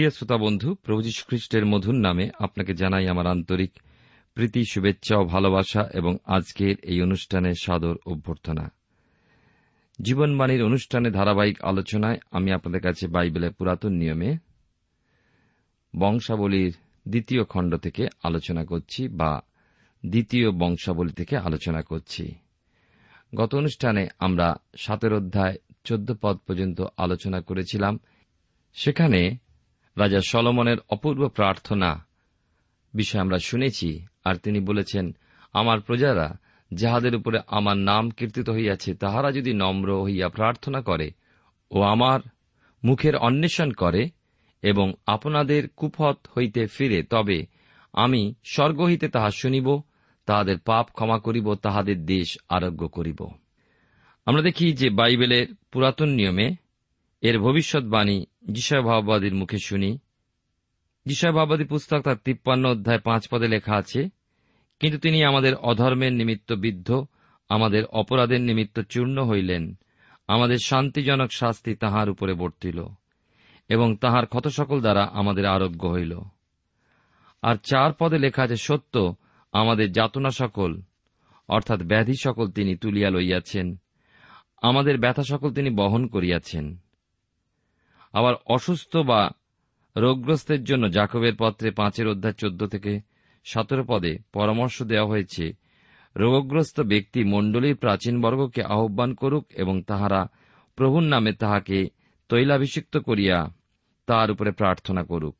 প্রিয় শ্রোতা বন্ধু, প্রভু যীশু খ্রিস্টের মধুর নামে আপনাকে জানাই আমার আন্তরিক প্রীতি, শুভেচ্ছা ও ভালোবাসা এবং আজকের এই অনুষ্ঠানের সাদর অভ্যর্থনা। জীবনবাণীর অনুষ্ঠানে ধারাবাহিক আলোচনায় আমি আপনাদের কাছে বাইবেলের পুরাতন নিয়মে বংশাবলীর দ্বিতীয় খণ্ড থেকে আলোচনা করছি বা দ্বিতীয় বংশাবলী থেকে আলোচনা করছি। গত অনুষ্ঠানে আমরা সাতের অধ্যায় চোদ্দ পদ পর্যন্ত আলোচনা করেছিলাম। সেখানে রাজা সলমনের অপূর্ব প্রার্থনা বিষয়ে আমরা শুনেছি, আর তিনি বলেছেন, আমার প্রজারা যাহাদের উপরে আমার নাম কীর্তিত হইয়াছে, তাহারা যদি নম্র হইয়া প্রার্থনা করে ও আমার মুখের অন্বেষণ করে এবং আপনাদের কুপথ হইতে ফিরে, তবে আমি স্বর্গ হইতে তাহা শুনিব, তাহাদের পাপ ক্ষমা করিব, তাহাদের দেশ আরোগ্য করিব। আমরা দেখি যে বাইবেলের পুরাতন নিয়মে এর ভবিষ্যৎবাণী যিশয় ভাববাদীর মুখে শুনি। যিশয় ভাববাদী পুস্তক তার তিপ্পান্ন অধ্যায় পাঁচ পদে লেখা আছে, কিন্তু তিনি আমাদের অধর্মের নিমিত্ত বিদ্ধ, আমাদের অপরাধের নিমিত্ত চূর্ণ হইলেন, আমাদের শান্তিজনক শাস্তি তাহার উপরে বর্তিল, এবং তাহার ক্ষত সকল দ্বারা আমাদের আরোগ্য হইল। আর চার পদে লেখা আছে, সত্য, আমাদের যাতনা সকল, অর্থাৎ ব্যাধি সকল তিনি তুলিয়া লইয়াছেন, আমাদের ব্যথা সকল তিনি বহন করিয়াছেন। আবার অসুস্থ বা রোগগ্রস্তের জন্য জাকবের পত্রে পাঁচের অধ্যায় চোদ্দ থেকে সতেরো পদে পরামর্শ দেওয়া হয়েছে, রোগগ্রস্ত ব্যক্তি মণ্ডলীর প্রাচীনবর্গকে আহ্বান করুক এবং তাহারা প্রভুর নামে তাহাকে তৈলাভিষিক্ত করিয়া তাহার উপরে প্রার্থনা করুক।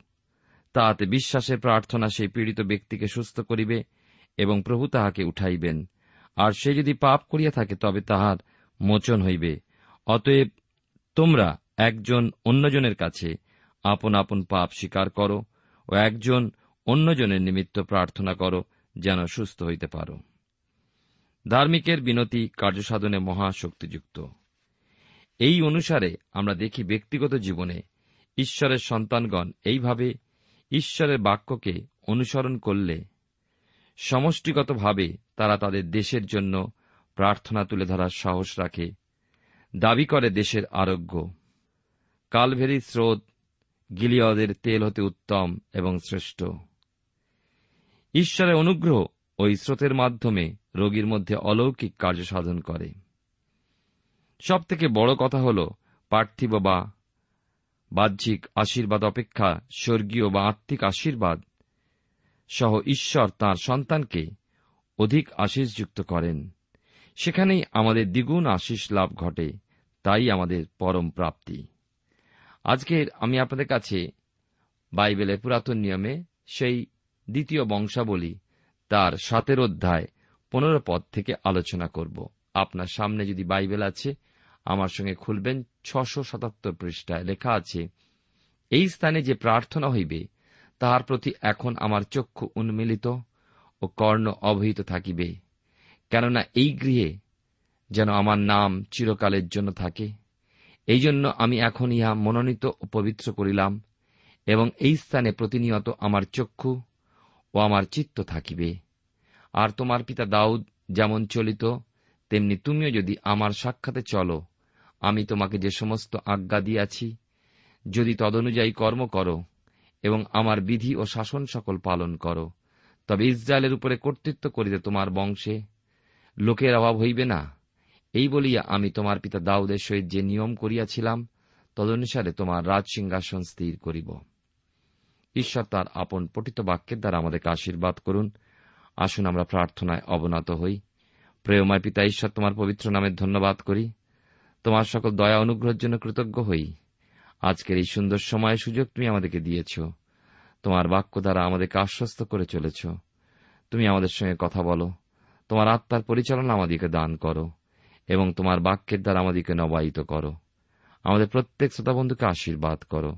তাহাতে বিশ্বাসের প্রার্থনা সেই পীড়িত ব্যক্তিকে সুস্থ করিবে এবং প্রভু তাহাকে উঠাইবেন। আর সে যদি পাপ করিয়া থাকে, তবে তাহার মোচন হইবে। অতএব তোমরা একজন অন্যজনের কাছে আপন আপন পাপ স্বীকার করো ও একজন অন্যজনের নিমিত্ত প্রার্থনা করো যেন সুস্থ হইতে পারো। ধার্মিকের বিনতি কার্যসাধনে মহাশক্তিযুক্ত। এই অনুসারে আমরা দেখি ব্যক্তিগত জীবনে ঈশ্বরের সন্তানগণ এইভাবে ঈশ্বরের বাক্যকে অনুসরণ করলে সমষ্টিগতভাবে তারা তাদের দেশের জন্য প্রার্থনা তুলে ধরার সাহস রাখে, দাবি করে দেশের আরোগ্য। কালভেরি স্রোত গিলিয়দের তেল হতে উত্তম এবং শ্রেষ্ঠ। ঈশ্বরের অনুগ্রহ ওই স্রোতের মাধ্যমে রোগীর মধ্যে অলৌকিক কার্য সাধন করে। সব থেকে বড় কথা হল পার্থিব বা বাহ্যিক আশীর্বাদ অপেক্ষা স্বর্গীয় বা আত্মিক আশীর্বাদ সহ ঈশ্বর তাঁর সন্তানকে অধিক আশীষযুক্ত করেন। সেখানেই আমাদের দ্বিগুণ আশীষ লাভ ঘটে, তাই আমাদের পরম প্রাপ্তি। আজকে আমি আপনাদের কাছে বাইবেলের পুরাতন নিয়মে সেই দ্বিতীয় বংশাবলী তার সাতের অধ্যায় পনেরো পদ থেকে আলোচনা করব। আপনার সামনে যদি বাইবেল আছে, আমার সঙ্গে খুলবেন ছশো সাতাত্তর পৃষ্ঠায় লেখা আছে, এই স্থানে যে প্রার্থনা হইবে, তাহার প্রতি এখন আমার চক্ষু উন্মিলিত ও কর্ণ অবহিত থাকিবে। কেননা এই গৃহে যেন আমার নাম চিরকালের জন্য থাকে। এই জন্য আমি এখন ইহা মনোনীত ও পবিত্র করিলাম, এবং এই স্থানে প্রতিনিয়ত আমার চক্ষু ও আমার চিত্ত থাকিবে। আর তোমার পিতা দাউদ যেমন চলিত, তেমনি তুমিও যদি আমার সাক্ষাতে চলো, আমি তোমাকে যে সমস্ত আজ্ঞা দিয়াছি, যদি তদনুযায়ী কর্ম করো, এবং আমার বিধি ও শাসন সকল পালন করো, তবে ইসরায়েলের উপরে কর্তৃত্ব করিতে তোমার বংশে লোকের অভাব হইবে না। এই বলিয়া আমি তোমার পিতা দাউদের সহিত যে নিয়ম করিয়াছিলাম, তদনুসারে তোমার রাজ সিংহাসন স্থির করিব। ঈশ্বর তার আপন পঠিত বাক্যের দ্বারা আমাদেরকে আশীর্বাদ করুন। আসুন আমরা প্রার্থনায় অবনত হই। প্রেয়ময় পিতা, ঈশ্বর তোমার পবিত্র নামের ধন্যবাদ করি। তোমার সকল দয়া অনুগ্রহের জন্য কৃতজ্ঞ হই। আজকের এই সুন্দর সময় সুযোগ তুমি আমাদেরকে দিয়েছ। তোমার বাক্য দ্বারা আমাদেরকে আশ্বস্ত করে চলেছ। তুমি আমাদের সঙ্গে কথা বলো। তোমার আত্মার পরিচালনা আমাদেরকে দান করো। এবং তোমার বাক্যের দ্বারা আমাদেরকে নবায়িত করো। আমাদের প্রত্যেক শ্রোতাবন্ধুকে আশীর্বাদ করো।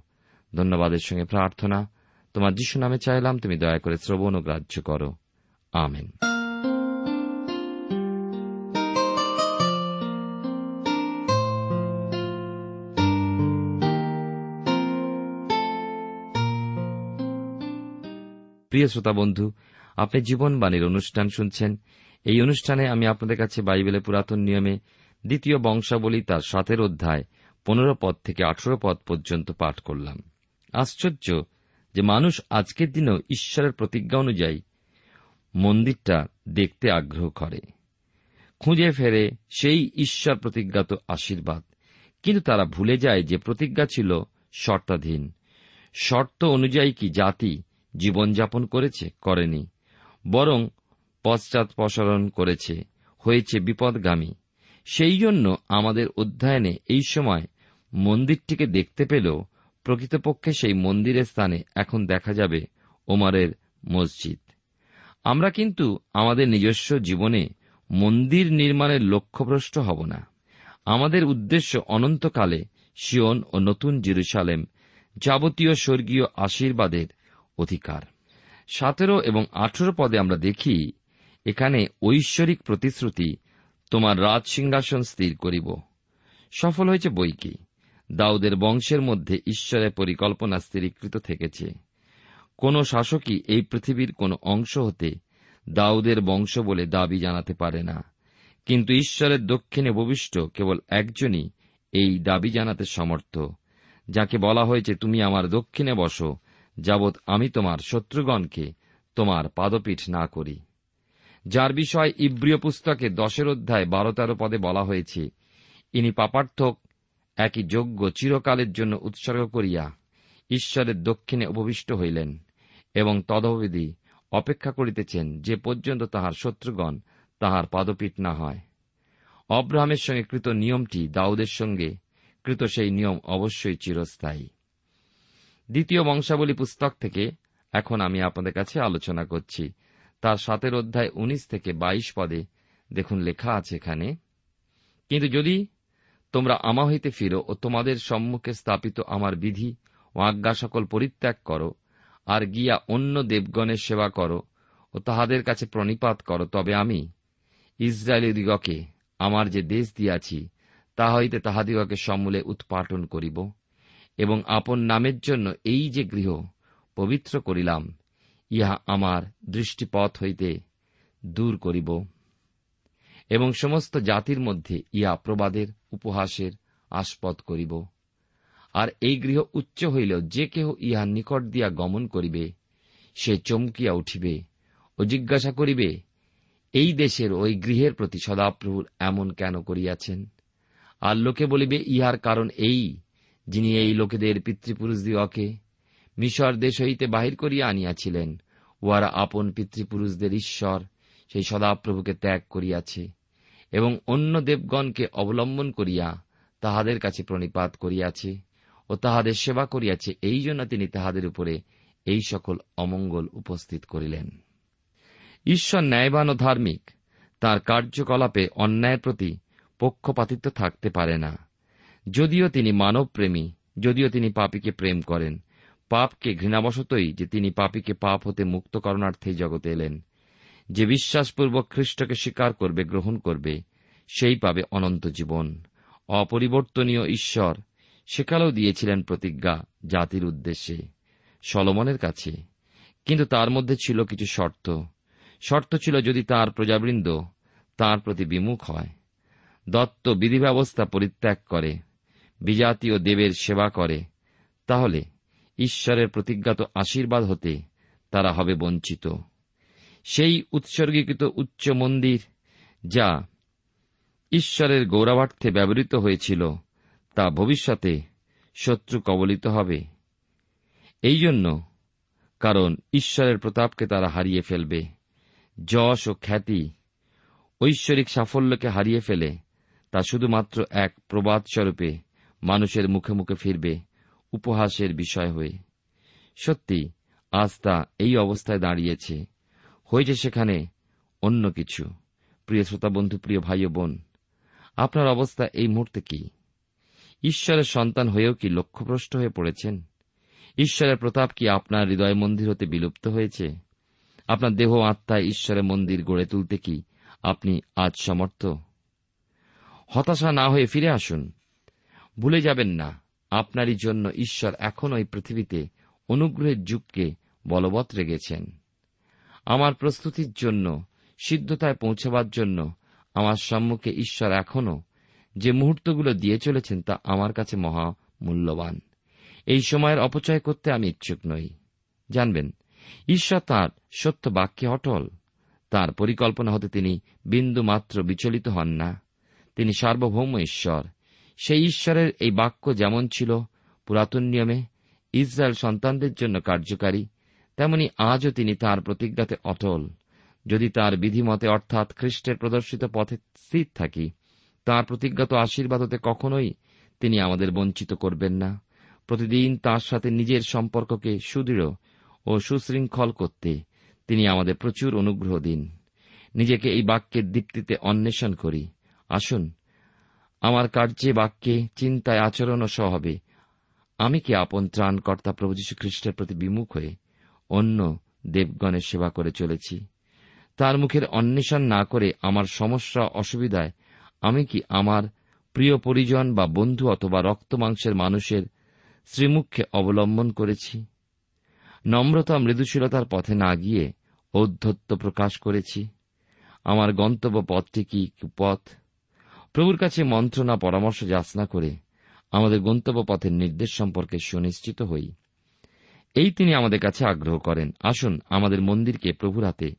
ধন্যবাদের সঙ্গে প্রার্থনা, তোমার যিশু নামে চাইলাম, তুমি দয়া করে শ্রবণ ও গ্রাহ্য করো। আমেন। প্রিয় শ্রোতা বন্ধু আপনি জীবনবাণীর অনুষ্ঠান শুনছেন এই অনুষ্ঠানে আমি আপনাদের কাছে বাইবেলের পুরাতন নিয়মে দ্বিতীয় বংশাবলী তার সাতের অধ্যায় পনেরো পদ থেকে আঠেরো পদ পর্যন্ত পাঠ করলাম। আশ্চর্য যে মানুষ আজকের দিনেও ঈশ্বরের প্রতিজ্ঞা অনুযায়ী মন্দিরটা দেখতে আগ্রহ করে। খুঁজে ফেরে সেই ঈশ্বর প্রতিজ্ঞাত আশীর্বাদ। কিন্তু তারা ভুলে যায় যে প্রতিজ্ঞা ছিল শর্তাধীন। শর্ত অনুযায়ী কি জাতি জীবনযাপন করেছে, করেনি, বরং পশ্চাৎপসরণ করেছে, হয়েছে বিপদগামী। সেই জন্য আমাদের অধ্যয়নে এই সময় মন্দিরটিকে দেখতে পেলেও প্রকৃতপক্ষে সেই মন্দিরের স্থানে এখন দেখা যাবে ওমারের মসজিদ। আমরা কিন্তু আমাদের নিজস্ব জীবনে মন্দির নির্মাণের লক্ষ্যভ্রষ্ট হব না। আমাদের উদ্দেশ্য অনন্তকালে শিয়ন ও নতুন জিরুসালেম যাবতীয় স্বর্গীয় আশীর্বাদের অধিকার। সতেরো এবং আঠেরো পদে আমরা দেখি এখানে ঐশ্বরিক প্রতিশ্রুতি তোমার রাজ সিংহাসন স্থির করিব। সফল হয়েছে বই কি? দাউদের বংশের মধ্যে ঈশ্বরের পরিকল্পনা স্থিরীকৃত থেকেছে। কোন শাসকই এই পৃথিবীর কোন অংশ হতে দাউদের বংশ বলে দাবি জানাতে পারে না। কিন্তু ঈশ্বরের দক্ষিণে ভবিষ্ঠ কেবল একজনই এই দাবি জানাতে সমর্থ, যাকে বলা হয়েছে, তুমি আমার দক্ষিণে বসো, যাবৎ আমি তোমার শত্রুগণকে তোমার পাদপীঠ না করি। যার বিষয় ইব্রিয় পুস্তকে দশের অধ্যায় বারো তেরো পদে বলা হয়েছে, ইনি পাপার্থক, একই যোগ্য চিরকালের জন্য উৎসর্গ করিয়া ঈশ্বরের দক্ষিণে উপবিষ্ট হইলেন এবং তদবিধি অপেক্ষা করিতেছেন যে পর্যন্ত তাহার শত্রুগণ তাহার পাদপীঠ না হয়। অব্রাহামের সঙ্গে কৃত নিয়মটি দাউদের সঙ্গে, কৃত সেই নিয়ম অবশ্যই চিরস্থায়ী। দ্বিতীয় বংশাবলী পুস্তক থেকে এখন আমি আপনাদের কাছে আলোচনা করছি। তার সাতের অধ্যায় উনিশ থেকে বাইশ পদে দেখুন লেখা আছে এখানে, কিন্তু যদি তোমরা আমা হইতে ফিরো ও তোমাদের সম্মুখে স্থাপিত আমার বিধি ও আজ্ঞা সকল পরিত্যাগ করো, আর গিয়া অন্য দেবগণের সেবা করো ও তাহাদের কাছে প্রণিপাত করো, তবে আমি ইসরায়েলদিগকে আমার যে দেশ দিয়াছি, তা হইতে তাহাদিগকে সমূলে উৎপাটন করিব এবং আপন নামের জন্য এই যে গৃহ পবিত্র করিলাম ইহা আমার দৃষ্টিপথ হইতে দূর করিব, এবং সমস্ত জাতির মধ্যে ইহা প্রবাদের উপহাসের আস্পদ করিব। আর এই গৃহ উচ্চ হইলেও যে কেহ ইহা নিকট দিয়া গমন করিবে, সে চমকিয়া উঠিবে ও জিজ্ঞাসা করিবে, এই দেশের ওই গৃহের প্রতি সদাপ্রভুর এমন কেন করিয়াছেন? আর লোকে বলিবে, ইহার কারণ এই যিনি এই লোকেদের পিতৃপুরুষদিগকে মিশর দেশ হইতে বাহির করিয়া আনিয়াছিলেন, উহারা আপন পিতৃপুরুষদের ঈশ্বর, সেই সদাপ্রভুকে ত্যাগ করিয়াছে, এবং অন্য দেবগণকে অবলম্বন করিয়া তাহাদের কাছে প্রণিপাত করিয়াছে, ও ও তাহাদের সেবা করিয়াছে, এই জন্য তিনি তাহাদের উপরে এই সকল অমঙ্গল উপস্থিত করিলেন। ঈশ্বর ন্যায়বান ও ধার্মিক, তার কার্যকলাপে অন্যায়ের প্রতি পক্ষপাতিত্ব থাকতে পারে না। যদিও তিনি মানবপ্রেমী, যদিও তিনি পাপীকে প্রেম করেন পাপকে ঘৃণাবশতই যে তিনি পাপীকে পাপ হতে মুক্ত করণার্থেই জগতে এলেন। যে বিশ্বাসপূর্বক খ্রিস্টকে স্বীকার করবে, গ্রহণ করবে, সেই পাবে অনন্ত জীবন। অপরিবর্তনীয় ঈশ্বর সেকালেও দিয়েছিলেন প্রতিজ্ঞা জাতির উদ্দেশ্যে, সলমনের কাছে। কিন্তু তার মধ্যে ছিল কিছু শর্ত। শর্ত ছিল যদি তার প্রজাবৃন্দ তার প্রতি বিমুখ হয়, দত্ত বিধি ব্যবস্থা পরিত্যাগ করে বিজাতীয় দেবের সেবা করে, তাহলে ঈশ্বরের প্রতিজ্ঞাত আশীর্বাদ হতে তারা হবে বঞ্চিত। সেই উৎসর্গীকৃত উচ্চ মন্দির যা ঈশ্বরের গৌরবার্থে ব্যবহৃত হয়েছিল, তা ভবিষ্যতে শত্রু কবলিত হবে। এই জন্য কারণ ঈশ্বরের প্রতাপকে তারা হারিয়ে ফেলবে। যশ ও খ্যাতি ঐশ্বরিক সাফল্যকে হারিয়ে ফেলে, তা শুধুমাত্র এক প্রবাদ স্বরূপে মানুষের মুখে মুখে ফিরবে। উপহাসের বিষয় হয়ে সত্যি, আজ তা এই অবস্থায় দাঁড়িয়েছে। হয়েছে সেখানে অন্য কিছু। প্রিয় শ্রোতা বন্ধু প্রিয় ভাই ও বোন, আপনার অবস্থা এই মুহূর্তে কি? ঈশ্বরের সন্তান হয়েও কি লক্ষ্যভ্রষ্ট হয়ে পড়েছেন? ঈশ্বরের প্রতাপ কি আপনার হৃদয় মন্দির হতে বিলুপ্ত হয়েছে? আপনার দেহ আত্মায় ঈশ্বরের মন্দির গড়ে তুলতে কি আপনি আজ সমর্থ? হতাশা না হয়ে ফিরে আসুন। ভুলে যাবেন না। আপনারই জন্য ঈশ্বর এখনও এই পৃথিবীতে অনুগ্রহের যুগকে বলবৎ রেগেছেন আমার প্রস্তুতির জন্য, সিদ্ধতায় পৌঁছবার জন্য আমার সম্মুখে ঈশ্বর এখনও যে মুহূর্তগুলো দিয়ে চলেছেন তা আমার কাছে মহা মূল্যবান এই সময়ের অপচয় করতে আমি ইচ্ছুক নই। জানবেন, ঈশ্বর তাঁর সত্য বাক্যে অটল। তার পরিকল্পনা হতে তিনি বিন্দু মাত্র বিচলিত হন না। তিনি সার্বভৌম ঈশ্বর। সেই ঈশ্বরের এই বাক্য যেমন ছিল পুরাতন নিয়মে ইসরায়েল সন্তানদের জন্য কার্যকারী, তেমনি আজও তিনি তার প্রতিজ্ঞাতে অটল। যদি তার বিধিমতে অর্থাৎ খ্রিস্টের প্রদর্শিত পথে স্থির থাকি, তাঁর প্রতিজ্ঞাত আশীর্বাদ হতে কখনোই তিনি আমাদের বঞ্চিত করবেন না। প্রতিদিন তার সাথে নিজের সম্পর্ককে সুদৃঢ় ও সুশৃঙ্খল করতে তিনি আমাদের প্রচুর অনুগ্রহ দিন। নিজেকে এই বাক্যের দীপ্তিতে অন্বেষণ করি। আসুন আমার কার্যে, বাক্যে, চিন্তায়, আচরণও ও হবে। আমি কি আপন ত্রাণকর্তা প্রভু যীশু খ্রিস্টের প্রতি বিমুখ হয়ে অন্য দেবগণের সেবা করে চলেছি? তার মুখের অন্বেষণ না করে আমার সমস্যা, অসুবিধায় আমি কি আমার প্রিয় পরিজন বা বন্ধু অথবা রক্তমাংসের মানুষের শ্রীমুখকে অবলম্বন করেছি? নম্রতা, মৃদুশীলতার পথে না গিয়ে ঔদ্ধত্য প্রকাশ করেছি? আমার গন্তব্য পথটি কি পথ? প্রভুর কাছে মন্ত্রণা, পরামর্শ যাচনা করে আমাদের গন্তব্য পথের নির্দেশ সম্পর্কে সুনিশ্চিত হই। এই তিনি আমাদের কাছে আগ্রহ করেন। আসুন, আমাদের মন্দিরকে প্রভুর হাতে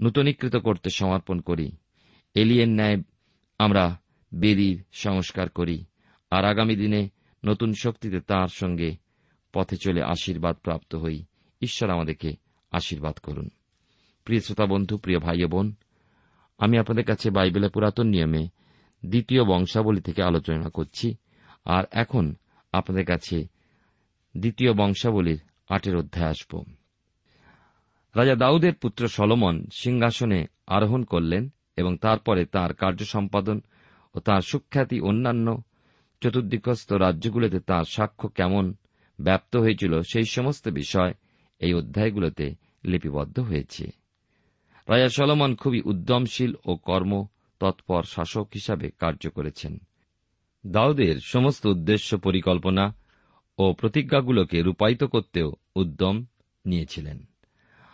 নূতনীকৃত করতে সমর্পণ করি। এলিয়েন ন্যায় আমরা বেরির সংস্কার করি আর আগামী দিনে নতুন শক্তিতে তাঁর সঙ্গে পথে চলে আশীর্বাদ প্রাপ্ত হই। ঈশ্বর আমাদেরকে আশীর্বাদ করুন। প্রিয় শ্রোতা বন্ধু, প্রিয় ভাই বোন, আমি আপনাদের কাছে বাইবেলের পুরাতন নিয়মে দ্বিতীয় বংশাবলী থেকে আলোচনা করছি। আর এখন আপনাদের কাছে দ্বিতীয় বংশাবলীর আটের অধ্যায় আসব। রাজা দাউদের পুত্র সলমন সিংহাসনে আরোহণ করলেন এবং তারপরে তার কার্য সম্পাদন ও তার সুখ্যাতি অন্যান্য চতুর্দিকস্থ রাজ্যগুলোতে তার সাক্ষ্য কেমন ব্যপ্ত হয়েছিল সেই সমস্ত বিষয় এই অধ্যায়গুলোতে লিপিবদ্ধ হয়েছে। রাজা সলমন খুবই উদ্যমশীল ও কর্ম তৎপর শাসক হিসাবে কার্য করেছেন। দাউদের সমস্ত উদ্দেশ্য পরিকল্পনা ও প্রতিজ্ঞাগুলোকে রূপায়িত করতেও উদ্যম নিয়েছিলেন।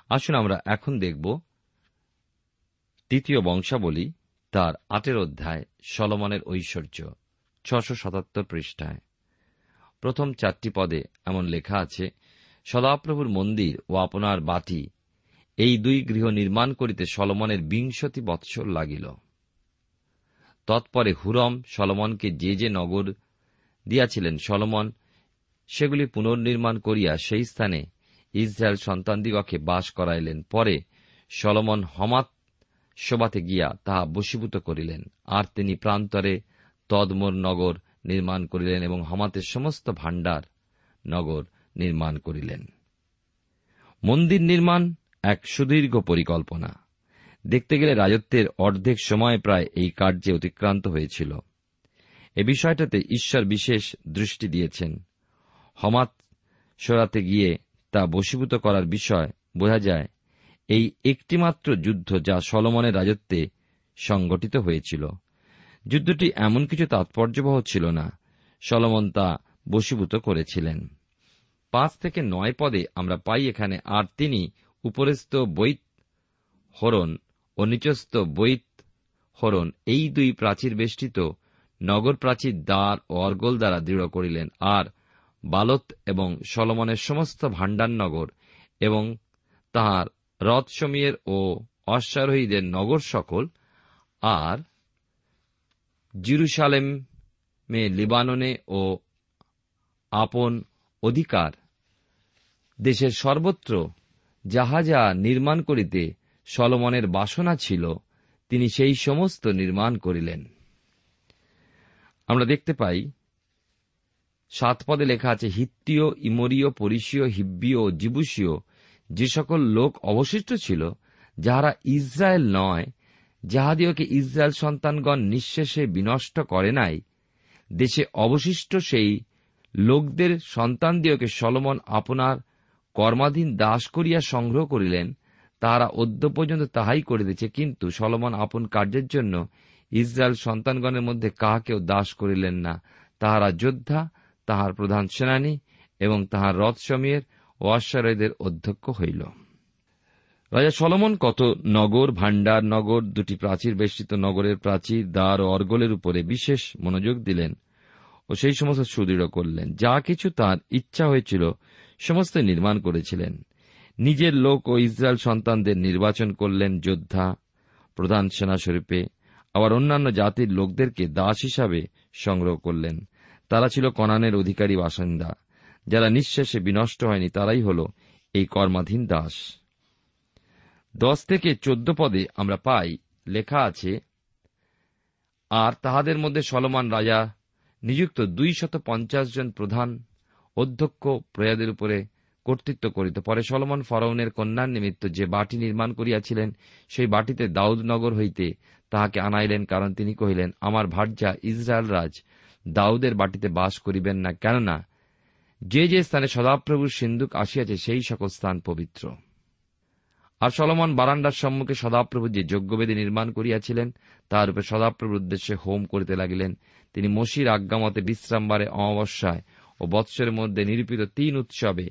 আসুন আমরা এখন দেখব তৃতীয় বংশাবলী তার আটের অধ্যায় সলমনের ঐশ্বর্য, ছশো সাতাত্তর পৃষ্ঠায়। প্রথম চারটি পদে এমন লেখা আছে, সদাপ্রভুর মন্দির ও আপনার বাটি, এই দুই গৃহ নির্মাণ করিতে সলমনের বিংশতি বৎসর লাগিল। তৎপরে হুরম সলমনকে যে যে নগর দিয়াছিলেন সলমন, সেগুলি পুনর্নির্মাণ করিয়া সেই স্থানে ইসরায়েল সন্তানদিগকে বাস করাইলেন। পরে সলমন হমাত শোভাতে গিয়া তাহা বশীভূত করিলেন। আর তিনি প্রান্তরে তদমোর নগর নির্মাণ করিলেন এবং হমাতের সমস্ত ভাণ্ডার নগর নির্মাণ করিলেন। মন্দির নির্মাণ এক সুদীর্ঘ পরিকল্পনা। দেখতে গেলে রাজত্বের অর্ধেক সময় প্রায় এই কার্যে অতিক্রান্ত হয়েছিল। এ বিষয়টাতে ঈশ্বর বিশেষ দৃষ্টি দিয়েছেন। হমাত সরাতে গিয়ে তা বশীভূত করার বিষয় বোঝা যায়, এই একটিমাত্র যুদ্ধ যা সলমনের রাজত্বে সংগঠিত হয়েছিল। যুদ্ধটি এমন কিছু তাৎপর্যবহ ছিল না, সলমন তা বশীভূত করেছিলেন। পাঁচ থেকে নয় পদে আমরা পাই এখানে আর তিনি উপরস্থ বৈত হরণ ও নিচস্থ বৈত হরণ এই দুই প্রাচীর বেষ্টিত নগর প্রাচীর দ্বার ও অর্গল দ্বারা দৃঢ় করিলেন। আর বালত এবং সলমনের সমস্ত ভাণ্ডার নগর এবং তাহার রথসমীয়ের ও অশ্বারোহীদের নগর সকল আর জিরুসালেমে লিবাননে ও আপন অধিকার দেশের সর্বত্র যাহা যা নির্মাণ করিতে সলমনের বাসনা ছিল, তিনি সেই সমস্ত নির্মাণ করিলেন। আমরা দেখতে পাই, সাত পদে লেখা আছে, হিত্তীয়, ইমরীয় পরিসীয় হিব্বীয় ও জিবুসীয় যে সকল লোক অবশিষ্ট ছিল, যাহারা ইসরায়েল নয়, যাহাদিওকে ইসরায়েল সন্তানগণ নিঃশেষে বিনষ্ট করে নাই, দেশে অবশিষ্ট সেই লোকদের সন্তান সন্তানদিওকে সলমন আপনার কর্মাধীন দাস করিয়া সংগ্রহ করিলেন তাহারা অদ্য পর্যন্ত তাহাই করিতেছে, কিন্তু সলমন আপন কার্যের জন্য ইসরায়েল সন্তানগণের মধ্যে কাহাকেও দাস করিলেন না। তাহারা যোদ্ধা, তাহার প্রধান সেনানী এবং তাহার রথসমীয়ের ও অশ্বারয়দের অধ্যক্ষ হইল। রাজা সলমন কত নগর, ভাণ্ডার নগর, দুটি প্রাচীর বেষ্টিত নগরের প্রাচীর, দ্বার ও অর্গলের উপরে বিশেষ মনোযোগ দিলেন ও সেই সমস্ত সুদৃঢ় করলেন। যা কিছু তার ইচ্ছা হয়েছিল, সমস্ত নির্মাণ করেছিলেন। নিজের লোক ও ইসরায়েল সন্তানদের নির্বাচন করলেন যোদ্ধা, প্রধান সেনাস্বরূপে। আবার অন্যান্য জাতির লোকদেরকে দাস হিসাবে সংগ্রহ করলেন। তারা ছিল কনানের অধিকারী বাসিন্দা। যারা নিঃশেষে বিনষ্ট হয়নি, তারাই হল এই কর্মাধীন দাস। দশ থেকে চোদ্দ পদে আমরা পাই, লেখা আছে, আর তাহাদের মধ্যে সলমান রাজা নিযুক্ত দুই শত পঞ্চাশ জন প্রধান অধ্যক্ষ প্রয়াদের উপরে কর্তৃত্ব করিত। পরে সলমন ফরৌনের কন্যার নিমিত্ত যে বাটি নির্মাণ করিয়াছিলেন, সেই বাটিতে দাউদনগর হইতে তাহাকে আনাইলেন, কারণ তিনি কহিলেন, আমার ভার্যা ইসরায়েল রাজ, দাউদের বাটিতে বাস করিবেন না, কেননা যে যে স্থানে সদাপ্রভুর সিন্ধুক আসিয়াছে, সেই সকল স্থান পবিত্র। আর সলমন বারান্ডার সম্মুখে সদাপ্রভু যে যজ্ঞবেদী নির্মাণ করিয়াছিলেন তাহার উপরে সদাপ্রভুর উদ্দেশ্যে হোম করিতে লাগিলেন। তিনি মসির আজ্ঞামতে বিশ্রামবারে অমাবস্যায় ও বৎসরের মধ্যে নিরূপিত তিন উৎসবে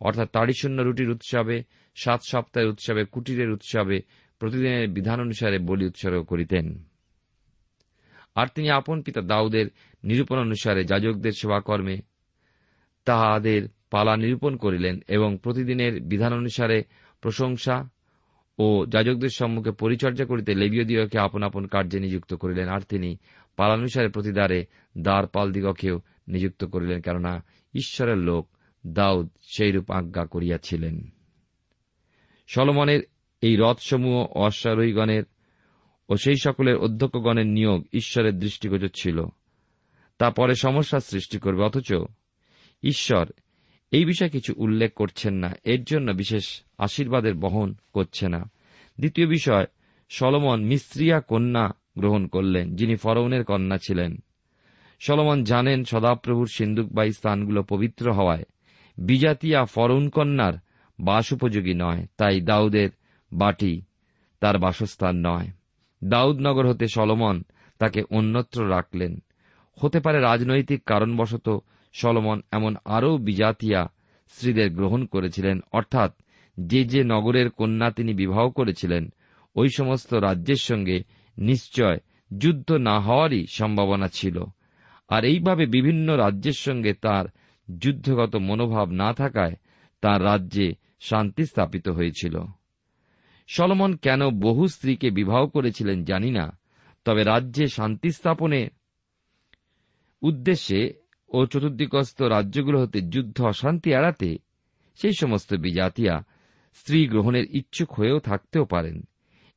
অর্থাৎ তাড়িশূন্য রুটির উৎসবে, সাত সপ্তাহের উৎসবে, কুটিরের উৎসবে, প্রতিদিনের বিধান অনুসারে বলি উৎসর্গ করিতেন। আর তিনি আপন পিতা দাউদের নিরূপণ অনুসারে যাজকদের সেবাকর্মে তাহাদের পালা নিরূপণ করিলেন এবং প্রতিদিনের বিধান অনুসারে প্রশংসা ও যাজকদের সম্মুখে পরিচর্যা করিতে লেবীয়দিগকে আপন আপন কার্যে নিযুক্ত করিলেন। আর তিনি পালানুসারে প্রতিদারে দ্বার পাল দিগকেও নিযুক্ত করিলেন, কেননা ঈশ্বরের লোক দাউদ সেইরূপ আজ্ঞা করিয়াছিলেন। সলমনের এই রথসমূহ অশ্বারোহীগণের ও সেই সকলের অধ্যক্ষগণের নিয়োগ ঈশ্বরের দৃষ্টিগোচর ছিল। তা পরে সমস্যার সৃষ্টি করবে, অথচ ঈশ্বর এই বিষয়ে কিছু উল্লেখ করছেন না। এর জন্য বিশেষ আশীর্বাদের বহন করছে না। দ্বিতীয় বিষয়, সলমন মিস্ত্রিয়া কন্যা গ্রহণ করলেন, যিনি ফরৌনের কন্যা ছিলেন। সলমন জানেন সদাপ্রভুর সিন্ধুকবাহী স্থানগুলো পবিত্র হওয়ায় বিজাতিয়া ফরৌন কন্যার বাস উপযোগী নয়, তাই দাউদের বাটি তার বাসস্থান নয়। দাউদনগর হতে সলমন তাকে অন্যত্র রাখলেন। হতে পারে রাজনৈতিক কারণবশত সলমন এমন আরও বিজাতিয়া স্ত্রীদের গ্রহণ করেছিলেন, অর্থাৎ যে যে নগরের কন্যা তিনি বিবাহ করেছিলেন, ওই সমস্ত রাজ্যের সঙ্গে নিশ্চয় যুদ্ধ না হওয়ারই সম্ভাবনা ছিল। আর এইভাবে বিভিন্ন রাজ্যের সঙ্গে তার যুদ্ধগত মনোভাব না থাকায় তার রাজ্যে শান্তি স্থাপিত হয়েছিল। সলমন কেন বহু স্ত্রীকে বিবাহ করেছিলেন জানি না, তবে রাজ্যে শান্তি স্থাপনে উদ্দেশ্যে ও চতুর্দিকস্থ রাজ্যগুলো হতে যুদ্ধ অশান্তি এড়াতে সেই সমস্ত বিজাতিয়া স্ত্রী গ্রহণের ইচ্ছুক হয়েও থাকতেও পারেন।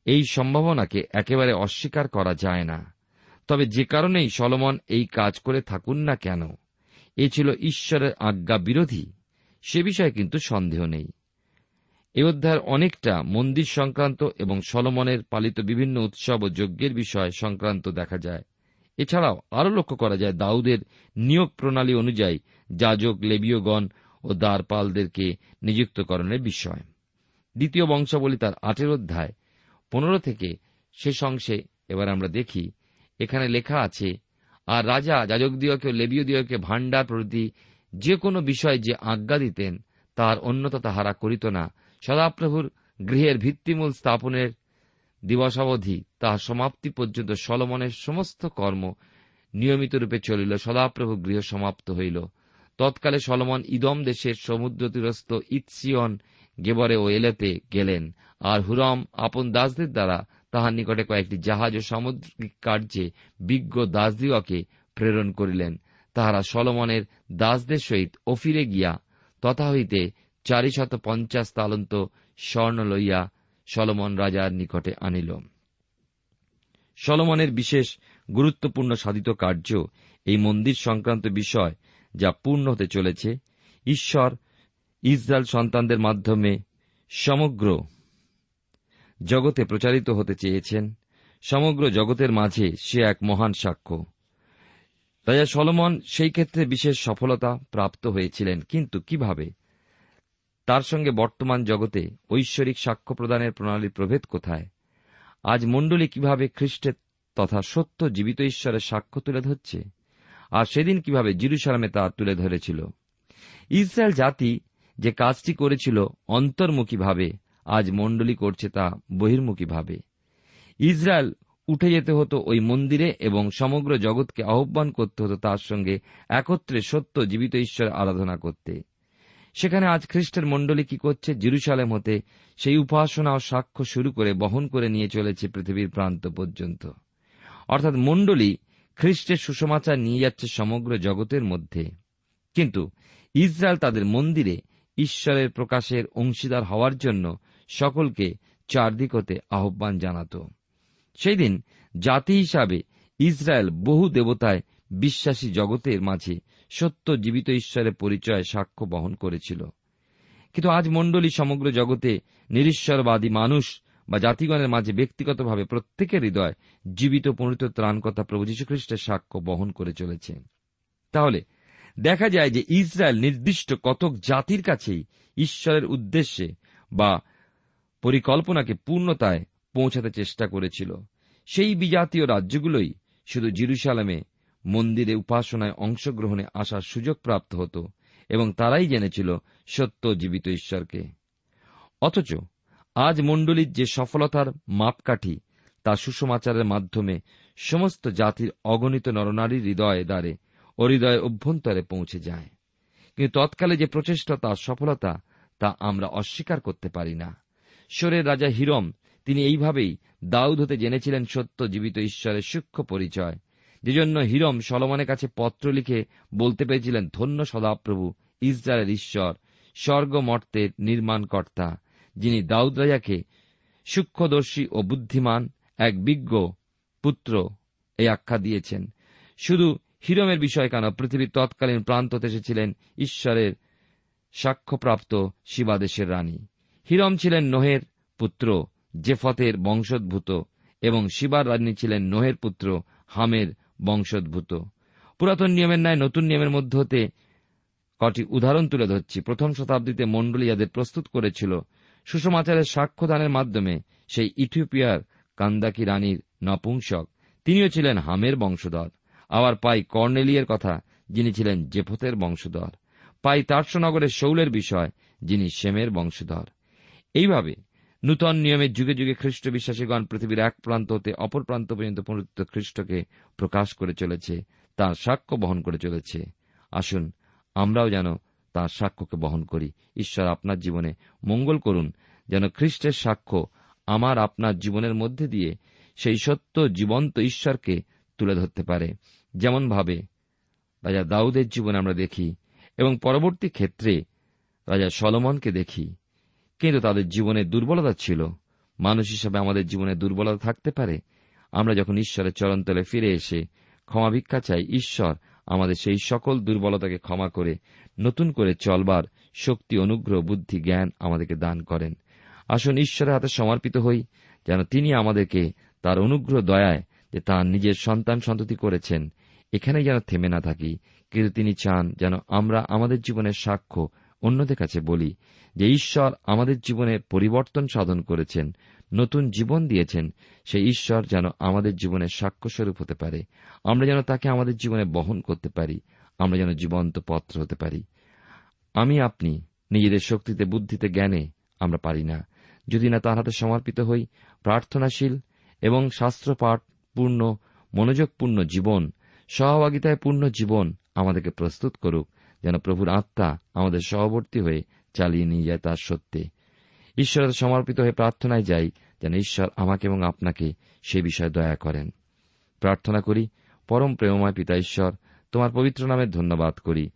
এই সম্ভাবনাকে একেবারে অস্বীকার করা যায় না। তবে যে কারণেই সলমন এই কাজ করে থাকুন না কেন? এ ছিল ঈশ্বরের আজ্ঞা বিরোধী, সে বিষয়ে কিন্তু সন্দেহ নেই। এ অধ্যায়ের অনেকটা মন্দির সংক্রান্ত এবং সলমনের পালিত বিভিন্ন উৎসব ও যজ্ঞের বিষয় সংক্রান্ত দেখা যায়। এছাড়াও আরও লক্ষ্য করা যায় দাউদের নিয়োগ প্রণালী অনুযায়ী যাজক, লেবীয়গণ ও দ্বারপালদেরকে নিযুক্তকরণের বিষয়। দ্বিতীয় বংশাবলী তার আটের অধ্যায় পনেরো থেকে শেষ অংশে এবার আমরা দেখি, এখানে লেখা আছে আর রাজা যাজক দিয়কে লেবীয় দিয়কে ভাণ্ডার প্রভৃতি যে কোনো বিষয়ে যে আজ্ঞা দিতেন, তার অন্যতা তাহারা করিত না। সদাপ্রভুর গৃহের ভিত্তিমূল স্থাপনের দিবসাবধি তাহার সমাপ্তি পর্যন্ত সলমনের সমস্ত কর্ম নিয়মিত রূপে চলিল। সদাপ্রভু গৃহ সমাপ্ত হইল। তৎকালে সলমন ইদম দেশের সমুদ্র তীরস্থ ইৎসিয়ন গেবরে ও এলেতে গেলেন। আর হুরম আপন দাসদের দ্বারা তাহার নিকটে কয়েকটি জাহাজ ও সামুদ্রিক কার্যে বিজ্ঞ দাসদিওকে প্রেরণ করিলেন। তাহারা সলমনের দাসদের সহিত অফিরে গিয়া তথা হইতে চারিশত পঞ্চাশ তালন্ত স্বর্ণ লইয়া সলমন রাজার নিকটে আনিল। সলমনের বিশেষ গুরুত্বপূর্ণ সাধিত কার্য এই মন্দির সংক্রান্ত বিষয় যা পূর্ণ হতে চলেছে। ঈশ্বর ইসরায়েল সন্তানদের মাধ্যমে সমগ্র জগতে প্রচারিত হতে চেয়েছেন। সমগ্র জগতের মাঝে সে এক মহান সাক্ষ্য। রাজা সলমন সেই ক্ষেত্রে বিশেষ সফলতা প্রাপ্ত হয়েছিলেন। কিন্তু কীভাবে? তার সঙ্গে বর্তমান জগতে ঐশ্বরিক সাক্ষ্য প্রদানের প্রণালীর প্রভেদ কোথায়? আজ মণ্ডলী কীভাবে খ্রিস্টের তথা সত্য জীবিত ঈশ্বরের সাক্ষ্য তুলে ধরছে? আর সেদিন কীভাবে জিরুসালামে তা তুলে ধরেছিল? ইসরায়েল জাতি যে কাজটি করেছিল অন্তর্মুখীভাবে আজ মণ্ডলী করছে তা বহির্মুখীভাবে ইসরায়েল উঠে যেতে হতো ওই মন্দিরে এবং সমগ্র জগৎকে আহ্বান করতে হতো তার সঙ্গে একত্রে সত্য জীবিত ঈশ্বর আরাধনা করতে। সেখানে আজ খ্রিস্টের মণ্ডলী কি করছে? জিরুসালেম হতে সেই উপাসনা ও সাক্ষ্য শুরু করে বহন করে নিয়ে চলেছে পৃথিবীর প্রান্ত পর্যন্ত। অর্থাৎ মণ্ডলী খ্রিস্টের সুসমাচার নিয়ে যাচ্ছে সমগ্র জগতের মধ্যে। কিন্তু ইসরায়েল তাদের মন্দিরে ঈশ্বরের প্রকাশের অংশীদার হওয়ার জন্য সকলকে চারদিক হতে আহ্বান জানাত। সেই দিন জাতি হিসাবে ইসরায়েল বহু দেবতায় বিশ্বাসী জগতের মাঝে সত্য জীবিত ঈশ্বরের পরিচয় সাক্ষ্য বহন করেছিল। কিন্তু আজ মণ্ডলী সমগ্র জগতে নিরীশ্বরবাদী মানুষ বা জাতিগণের মাঝে ব্যক্তিগতভাবে প্রত্যেকের হৃদয় জীবিত পরিত ত্রাণকথা প্রভু যীশুখ্রিস্টের সাক্ষ্য বহন করে চলেছে। তাহলে দেখা যায় যে ইসরায়েল নির্দিষ্ট কতক জাতির কাছেই ঈশ্বরের উদ্দেশ্যে বা পরিকল্পনাকে পূর্ণতায় পৌঁছাতে চেষ্টা করেছিল। সেই বিজাতীয় রাজ্যগুলোই শুধু জিরুসালামে মন্দিরে উপাসনায় অংশগ্রহণে আসার সুযোগ প্রাপ্ত হতো এবং তারাই জেনেছিল সত্য জীবিত ঈশ্বরকে। অথচ আজ মণ্ডলীর যে সফলতার মাপকাঠি, তা সুষমাচারের মাধ্যমে সমস্ত জাতির অগণিত নরনারীর হৃদয়ে দ্বারে ও হৃদয়ের অভ্যন্তরে পৌঁছে যায়। কিন্তু তৎকালে যে প্রচেষ্টা, তার সফলতা, তা আমরা অস্বীকার করতে পারি না। ঈশ্বরের রাজা হিরম, তিনি এইভাবেই দাউদ হতে জেনেছিলেন সত্য জীবিত ঈশ্বরের সূক্ষ্ম পরিচয়। যে জন্য হিরম সলমনের কাছে পত্র লিখে বলতে পেরেছিলেন, ধন্য সদাপ্রভু, ইসরায়েলের ঈশ্বর স্বর্গ মর্তের নির্মাণকর্তা, যিনি দাউদ রাজাকে সূক্ষ্মদর্শী ও বুদ্ধিমান এক বিজ্ঞ পুত্র এই আখ্যা দিয়েছেন। শুধু হিরমের বিষয় কেন? পৃথিবীর তৎকালীন প্রান্ততে এসেছিলেন ঈশ্বরের সাক্ষ্যপ্রাপ্ত শিবাদেশের রানী। হিরম ছিলেন নোহের পুত্র, জেফতের বংশোদ্ভূত, এবং শিবার রানী ছিলেন নোহের পুত্র, হামের বংশোদ্ভূত। পুরাতন নিয়মের ন্যায় নতুন নিয়মের মধ্য হতে কটি উদাহরণ তুলে ধরছি। প্রথম শতাব্দীতে মণ্ডলী যাদের প্রস্তুত করেছিল সুষমাচারের সাক্ষ্যদানের মাধ্যমে সেই ইথিওপিয়ার কান্দাকি রানীর নপুংসক। তিনিও ছিলেন হামের বংশধর। আবার পাই কর্নেলিয়ের কথা, যিনি ছিলেন জেফতের বংশধর। পাই তার্সনগরের শৌলের বিষয়, যিনি সেমের বংশধর। এইভাবে নূতন নিয়মের যুগে যুগে খ্রিস্ট বিশ্বাসীগণ পৃথিবীর এক প্রান্ত হতে অপর প্রান্ত পর্যন্ত পুনরুত্থ খ্রিস্টকে প্রকাশ করে চলেছে, তার সাক্ষ্য বহন করে চলেছে। আসুন আমরাও যেন তার সাক্ষ্যকে বহন করি। ঈশ্বর আপনার জীবনে মঙ্গল করুন, যেন খ্রিস্টের সাক্ষ্য আমার আপনার জীবনের মধ্যে দিয়ে সেই সত্য জীবন্ত ঈশ্বরকে তুলে ধরতে পারে। যেমনভাবে রাজা দাউদের জীবনে আমরা দেখি এবং পরবর্তী ক্ষেত্রে রাজা সলমনকে দেখি। কিন্তু তাদের জীবনে দুর্বলতা ছিল। মানুষ হিসাবে আমাদের জীবনে দুর্বলতা থাকতে পারে। আমরা যখন ঈশ্বরের চরণতলে ফিরে এসে ক্ষমা ভিক্ষা চাই, ঈশ্বর আমাদের সেই সকল দুর্বলতাকে ক্ষমা করে, নতুন করে চলবার শক্তি, অনুগ্রহ, বুদ্ধি, জ্ঞান আমাদেরকে দান করেন। আসুন ঈশ্বরের হাতে সমর্পিত হই, যেন তিনি আমাদেরকে তার অনুগ্রহ, দয়ায় যে তাঁর নিজের সন্তান সন্ততি করেছেন এখানেই যেন থেমে না থাকি, কিন্তু তিনি চান যেন আমরা আমাদের জীবনের সাক্ষ্য অন্যদের কাছে বলি, যে ঈশ্বর আমাদের জীবনে পরিবর্তন সাধন করেছেন, নতুন জীবন দিয়েছেন সেই ঈশ্বর যেন আমাদের জীবনের সাক্ষ্যস্বরূপ হতে পারে। আমরা যেন তাকে আমাদের জীবনে বহন করতে পারি, আমরা যেন জীবন্ত পত্র হতে পারি। আমি, আপনি, নিজেদের শক্তিতে, বুদ্ধিতে, জ্ঞানে আমরা পারি না। যদি না তার হাতে সমর্পিত হই, প্রার্থনাশীল এবং শাস্ত্রপাঠ পূর্ণ, মনোযোগপূর্ণ জীবন সহভাগিতায় পূর্ণ জীবন আমাদেরকে প্রস্তুত করুক, যেন প্রভুর আত্মা আমাদের সহবর্তী হয়ে চালিয়ে নিয়ে যায় তার সত্যে। ঈশ্বরের সমর্পিত হয়ে প্রার্থনায় যাই, যেন ঈশ্বর আমাকে এবং আপনাকে সে বিষয়ে দয়া করেন। প্রার্থনা করি, পরম প্রেমময় পিতা ঈশ্বর, তোমার পবিত্র নামে ধন্যবাদ করি।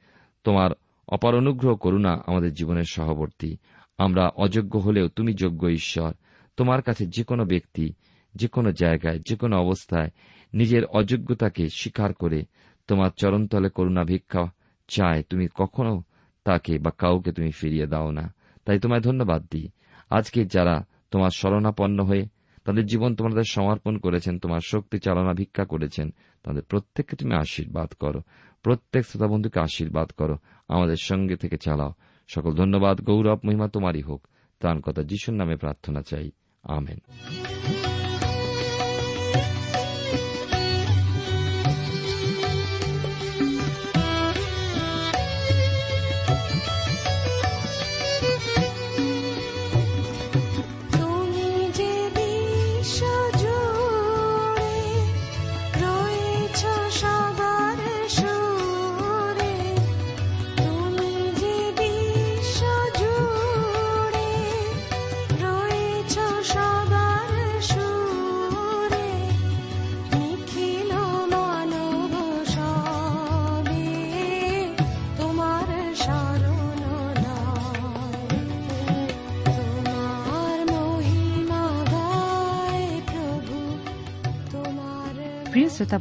তোমার অপার অনুগ্রহ করুণা আমাদের জীবনের সহবর্তী। আমরা অযোগ্য হলেও তুমি যোগ্য ঈশ্বর। তোমার কাছে যে কোনো ব্যক্তি যে কোনো জায়গায় যে কোনো অবস্থায় নিজের অযোগ্যতাকে স্বীকার করে তোমার চরণতলে করুণা ভিক্ষা চায়। তুমি কখনো তাকে বা কাউকে তুমি ফিরিয়ে দাও না। তাই তোমায় ধন্যবাদ দিই। আজকে যারা তোমার শরণাপন্ন হয়ে তাদের জীবন তোমাদের সমর্পণ করেছেন, তোমার শক্তি চালনা ভিক্ষা করেছেন, তাদের প্রত্যেককে তুমি আশীর্বাদ করো। প্রত্যেক শ্রোতা বন্ধুকে আশীর্বাদ করো। আমাদের সঙ্গে থেকে চালাও। সকল ধন্যবাদ, গৌরব, মহিমা তোমারই হোক। ত্রাণ কথা যিশুর নামে প্রার্থনা চাই। আমেন।